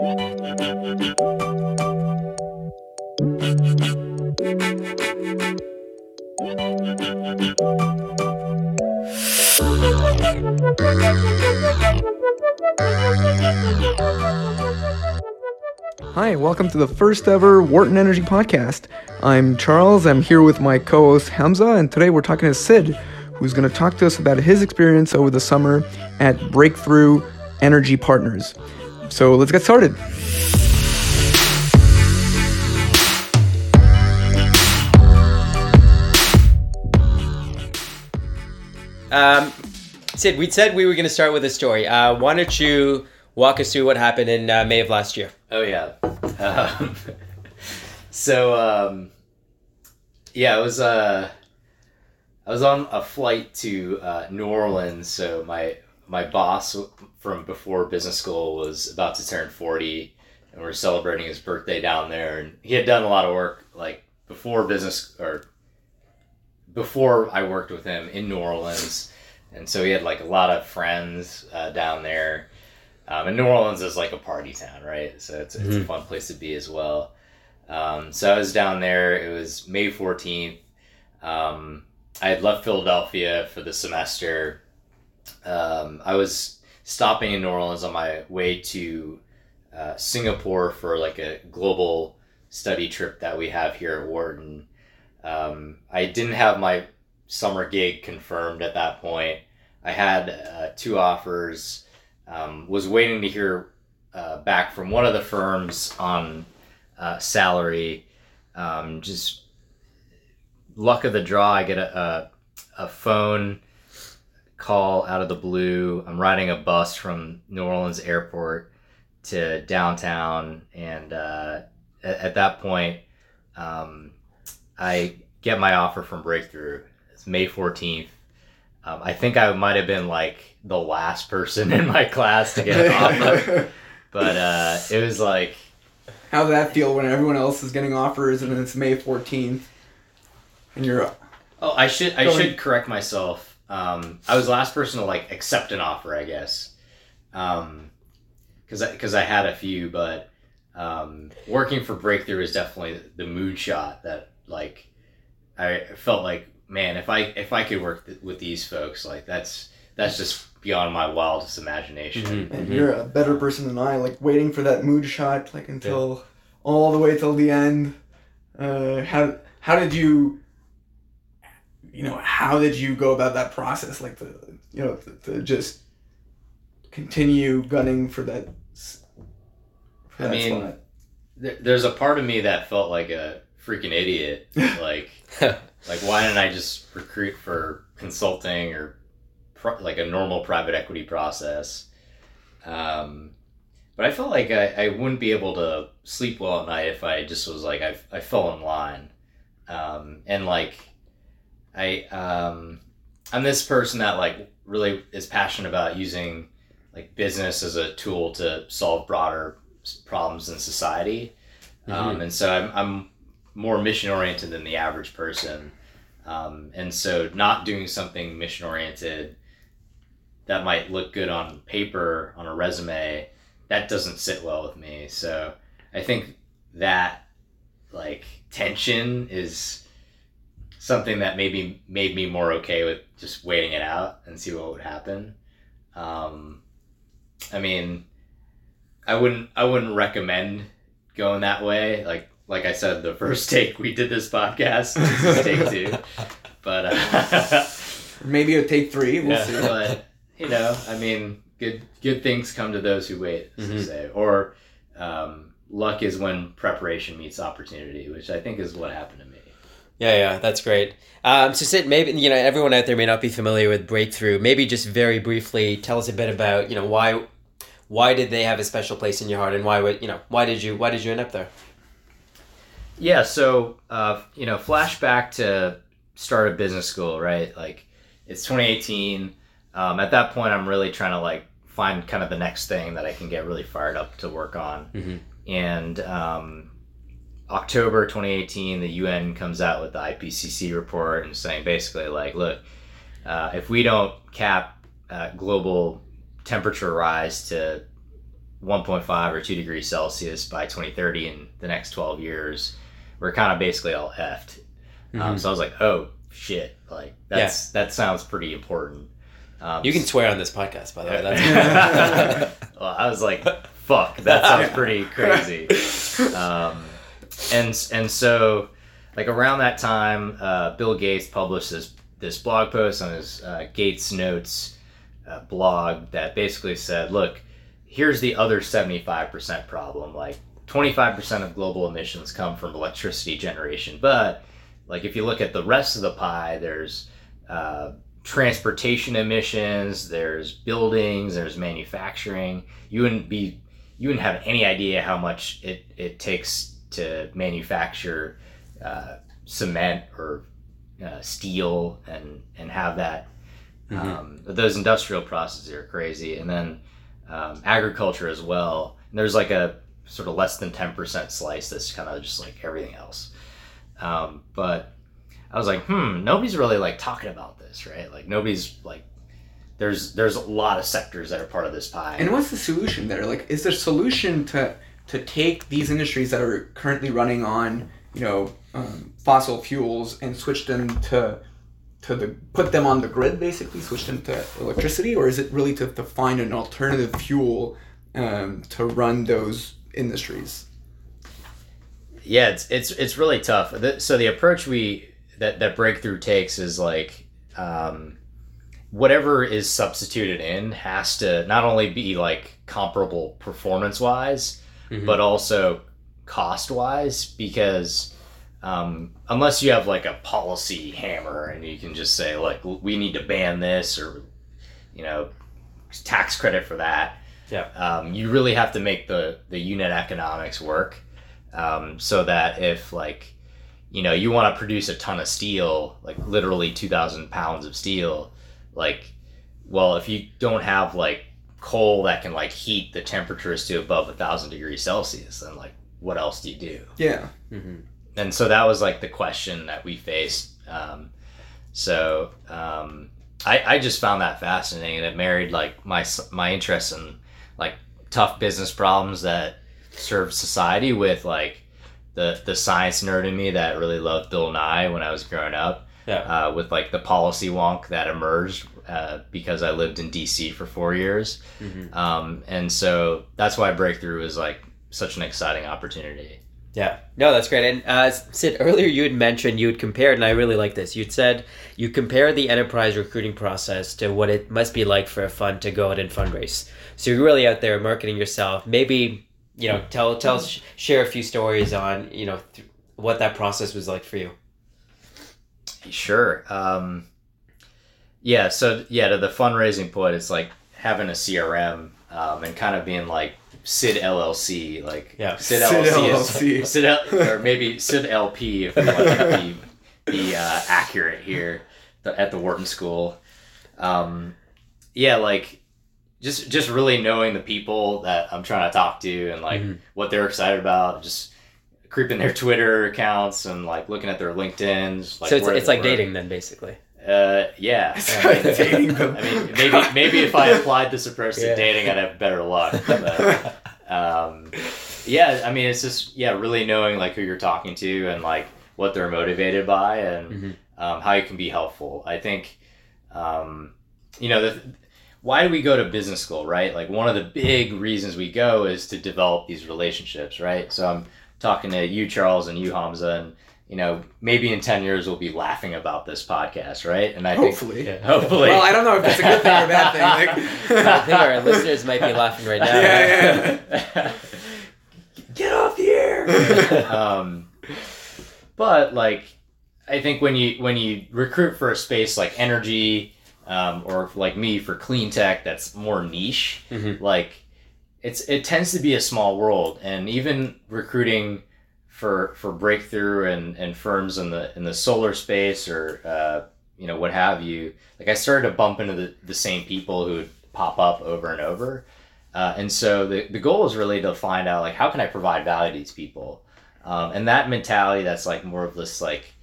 Hi, welcome to the first ever Wharton Energy podcast. I'm Charles. I'm here with my co host Hamza, and today we're talking to Sid, who's going to talk to us about his experience over the summer at Breakthrough Energy Partners. So let's get started. Um, Sid, we said we were going to start with a story. Uh, why don't you walk us through what happened in uh, May of last year? Oh yeah. Um, so um, yeah, it was uh, I was on a flight to uh, New Orleans. So my my boss from before business school was about to turn forty, and we are celebrating his birthday down there. And he had done a lot of work like before business or before I worked with him in New Orleans, and so he had like a lot of friends uh, down there. Um, and New Orleans is like a party town, right? So it's, it's mm-hmm. a fun place to be as well. Um, so I was down there. It was May 14th. Um, I had left Philadelphia for the semester. Um, I was stopping in New Orleans on my way to uh, Singapore for like a global study trip that we have here at Wharton. Um, I didn't have my summer gig confirmed at that point. I had uh, two offers. Um, was waiting to hear uh, back from one of the firms on uh, salary. Um, just luck of the draw, I get a, a, a phone call out of the blue. I'm riding a bus from New Orleans airport to downtown, and uh, at, at, that point, um, I get my offer from Breakthrough. It's May 14th. Um, I think I might have been like the last person in my class to get an offer, but uh, it was like. How does that feel when everyone else is getting offers and it's May 14th and you're. Oh, I should I should correct myself. Um, I was the last person to like accept an offer, I guess, because um, because I, I, had a few, but um, working for Breakthrough is definitely the moonshot that like I felt like man, if I if I could work th- with these folks, like that's that's just beyond my wildest imagination. Mm-hmm. And mm-hmm. you're a better person than I, like waiting for that moonshot, like until yeah. all the way till the end. Uh, how how did you, you know, how did you go about that process? Like the you know to, to just continue gunning for that. For I that mean, th- there's a part of me that felt like a freaking idiot, like. Like, why didn't I just recruit for consulting or pro- like a normal private equity process? Um, but I felt like I, I wouldn't be able to sleep well at night if I just was like, I, I fell in line. Um, and like, I, um, I'm this person that like really is passionate about using like business as a tool to solve broader problems in society. Mm-hmm. Um, and so I'm, I'm more mission oriented than the average person. Um, and so not doing something mission oriented that might look good on paper on a resume that doesn't sit well with me so i think that like tension is something that maybe made me more okay with just waiting it out and see what would happen um, i mean i wouldn't i wouldn't recommend going that way like like I said, the first take we did this podcast. This is take two, but uh, maybe a take three. We'll yeah, see. But you know, I mean, good good things come to those who wait, as mm-hmm. say, or um, luck is when preparation meets opportunity, which I think is what happened to me. Yeah, yeah, that's great. Um, so, Sid, maybe you know everyone out there may not be familiar with Breakthrough. Maybe just very briefly tell us a bit about you know why why did they have a special place in your heart, and why would you know why did you why did you end up there? Yeah, so uh, you know, flashback to start a business school, right? Like it's 2018. Um, at that point, I'm really trying to like find kind of the next thing that I can get really fired up to work on. Mm-hmm. And um, October 2018, the UN comes out with the IPCC report and saying basically like, look, uh, if we don't cap uh, global temperature rise to 1.5 or 2 degrees Celsius by 2030 in the next 12 years, we're kind of basically all effed. Um, Mhm. so I was like, oh shit, like that's that sounds pretty important. Um, You can swear on this podcast, by the way. That's well, I was like, fuck, that sounds pretty crazy. Um, and and so like around that time, uh, Bill Gates published this this blog post on his uh, Gates Notes uh, blog that basically said, look, here's the other seventy five percent problem. Like twenty five percent of global emissions come from electricity generation, but like if you look at the rest of the pie, there's uh, transportation emissions, there's buildings, there's manufacturing. You wouldn't be you wouldn't have any idea how much it, it takes to manufacture uh, cement or uh, steel and and have that. Mhm. um, but those industrial processes are crazy. And then um, agriculture as well. And there's like a sort of less than 10% slice that's kind of just like everything else. Um, but i was like hmm nobody's really like talking about this right? Like nobody's like there's there's a lot of sectors that are part of this pie. And what's the solution there? Like, is there a solution to to take these industries that are currently running on, you know, um, fossil fuels and switch them to to the put them on the grid, basically switch them to electricity, or is it really to, to find an alternative fuel um, to run those industries? yeah it's it's it's really tough so the approach we that that breakthrough takes is like um, whatever is substituted in has to not only be like comparable performance wise Mhm. but also cost wise because um, unless you have like a policy hammer and you can just say like we need to ban this or you know tax credit for that Yeah. um, you really have to make the the unit economics work um, so that if like you know you want to produce a ton of steel like literally 2000 pounds of steel like well if you don't have like coal that can like heat the temperatures to above a thousand degrees celsius then like what else do you do Yeah. Mhm. and so that was like the question that we faced um, so um, I, I just found that fascinating and it married like my my interest in like tough business problems that serve society with like the the science nerd in me that really loved Bill Nye when I was growing up Yeah. uh, with like the policy wonk that emerged uh, because I lived in DC for four years Mhm. um, and so that's why breakthrough was like such an exciting opportunity Yeah. No, that's great. And uh, Sid, earlier you had mentioned you had compared, and I really like this. You'd said you compare the enterprise recruiting process to what it must be like for a fund to go out and fundraise. So you're really out there marketing yourself. Maybe you know, tell tell share a few stories on you know th- what that process was like for you. Sure. Um, yeah. So yeah, to the fundraising point, it's like having a CRM um, and kind of being like Sid LLC, like Yeah. Sid, Sid LLC, LLC. Is, Sid L, or maybe Sid LP if we want to be, be uh, accurate here at the Wharton School. Um, yeah, like just just really knowing the people that I'm trying to talk to and like Mhm. what they're excited about, just creeping their Twitter accounts and like looking at their LinkedIn's. Like so it's, it's like dating then, basically. Uh, yeah. I mean, dating them. I mean, maybe maybe if I applied this approach to Yeah. dating, I'd have better luck. But, um, yeah, I mean, it's just yeah, really knowing like who you're talking to and like what they're motivated by and Mhm. um, how you can be helpful. I think, um, you know, the, why do we go to business school, right? Like one of the big reasons we go is to develop these relationships, right? So I'm talking to you, Charles, and you, Hamza, and you know, maybe in ten years we'll be laughing about this podcast, right? And I think Hopefully. Yeah. Hopefully. Well, I don't know if that's a good thing or a bad thing. Like, I think our listeners might be laughing right now. Yeah, yeah, Get off the air. um, but like, I think when you when you recruit for a space like energy, um, or like me for clean tech, that's more niche. Mhm. Like, it's it tends to be a small world, and even recruiting for for breakthrough and, and firms in the in the solar space or uh, you know what have you. Like, I started to bump into the, the same people who would pop up over and over. Uh, and so the, the goal is really to find out like how can I provide value to these people, um, and that mentality that's like more of this like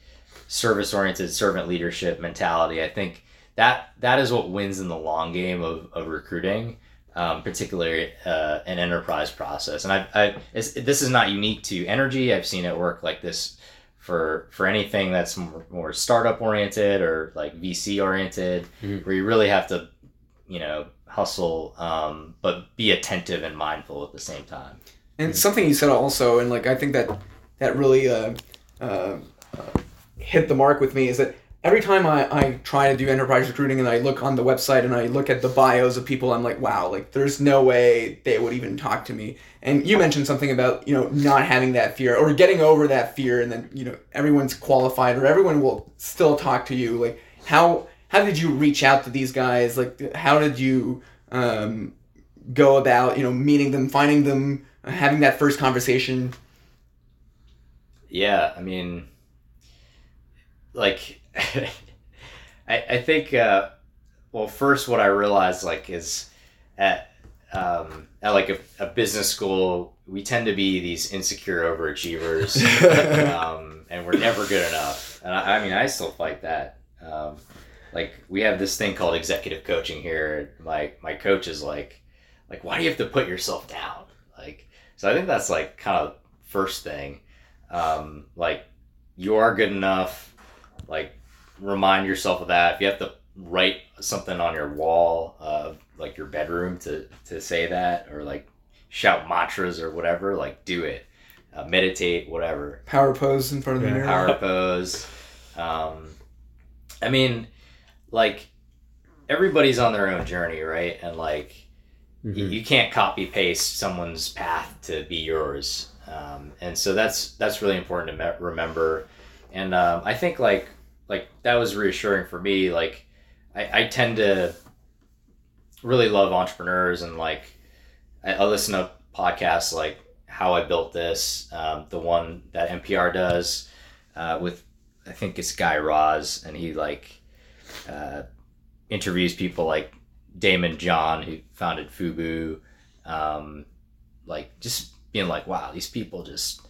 service oriented servant leadership mentality. I think that that is what wins in the long game of, of recruiting. Um, particularly uh, an enterprise process. And I, I this is not unique to energy. I've seen it work like this for for anything that's more, more startup oriented or like VC oriented, Mhm. where you really have to, you know, hustle, um, but be attentive and mindful at the same time. And something you said also, and like I think that that really uh, uh, hit the mark with me is that every time I, I try to do enterprise recruiting and I look on the website and I look at the bios of people, I'm like, wow, like there's no way they would even talk to me. And you mentioned something about you know not having that fear or getting over that fear, and then you know everyone's qualified or everyone will still talk to you. Like how how did you reach out to these guys? Like how did you um, go about you know meeting them, finding them, having that first conversation? Yeah, I mean, like, I I think uh, well, first what I realized like is at um, at like a, a business school we tend to be these insecure overachievers, um, and we're never good enough. And I, I mean, I still fight that. Um, like we have this thing called executive coaching here. My my coach is like, like why do you have to put yourself down? Like, so I think that's like kind of first thing um, like you are good enough like remind yourself of that. If you have to write something on your wall of like your bedroom to to say that or like shout mantras or whatever like do it. Uh, meditate whatever. Power pose in front of the mirror. power pose. Um, i mean like everybody's on their own journey right? And like y- Mhm. you can't copy paste someone's path to be yours. Um, and so that's that's really important to me- remember and um, i think like like that was reassuring for me like I, I tend to really love entrepreneurs and like I, I listen to podcasts like how i built this um, the one that npr does uh, with i think it's guy raz and he like uh, interviews people like Daymond John, who founded FUBU, um, like just being like, wow, these people just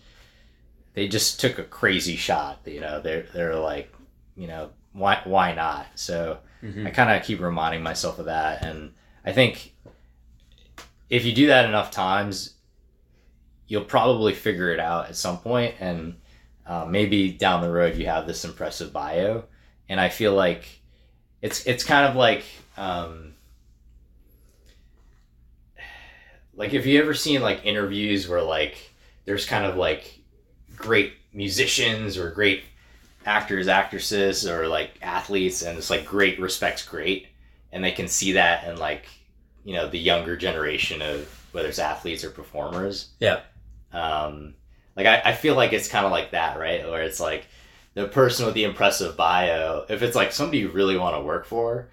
they just took a crazy shot. You know, they're they're like, you know, why why not? So Mhm. I kind of keep reminding myself of that, and I think if you do that enough times, you'll probably figure it out at some point, and uh, maybe down the road you have this impressive bio. And I feel like it's it's kind of like um, like if you ever seen like interviews where like there's kind of like great musicians or great actors actresses or like athletes and it's like great respects great and they can see that in like you know the younger generation of whether it's athletes or performers Yeah. um like i, I feel like it's kind of like that right where it's like the person with the impressive bio if it's like somebody you really want to work for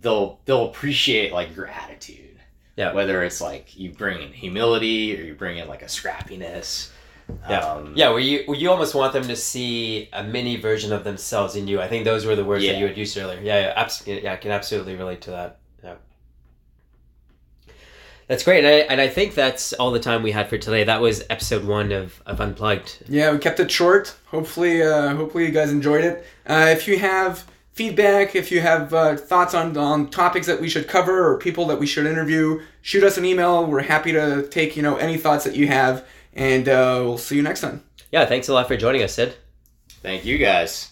they'll they'll appreciate like your attitude Yeah. whether it's like you bring in humility or you bring in like a scrappiness Yeah. um, Yeah, where you where you almost want them to see a mini version of themselves in you. I think those were the words that you had used earlier. Yeah, yeah, absolutely. Yeah, I can absolutely relate to that. Yeah. That's great, and I, and I think that's all the time we had for today. That was episode one of, of Unplugged. Yeah, we kept it short. Hopefully, uh, hopefully you guys enjoyed it. Uh, if you have feedback, if you have uh, thoughts on on topics that we should cover or people that we should interview, shoot us an email. We're happy to take you know any thoughts that you have, and uh, we'll see you next time. Yeah, thanks a lot for joining us, Sid. thank you guys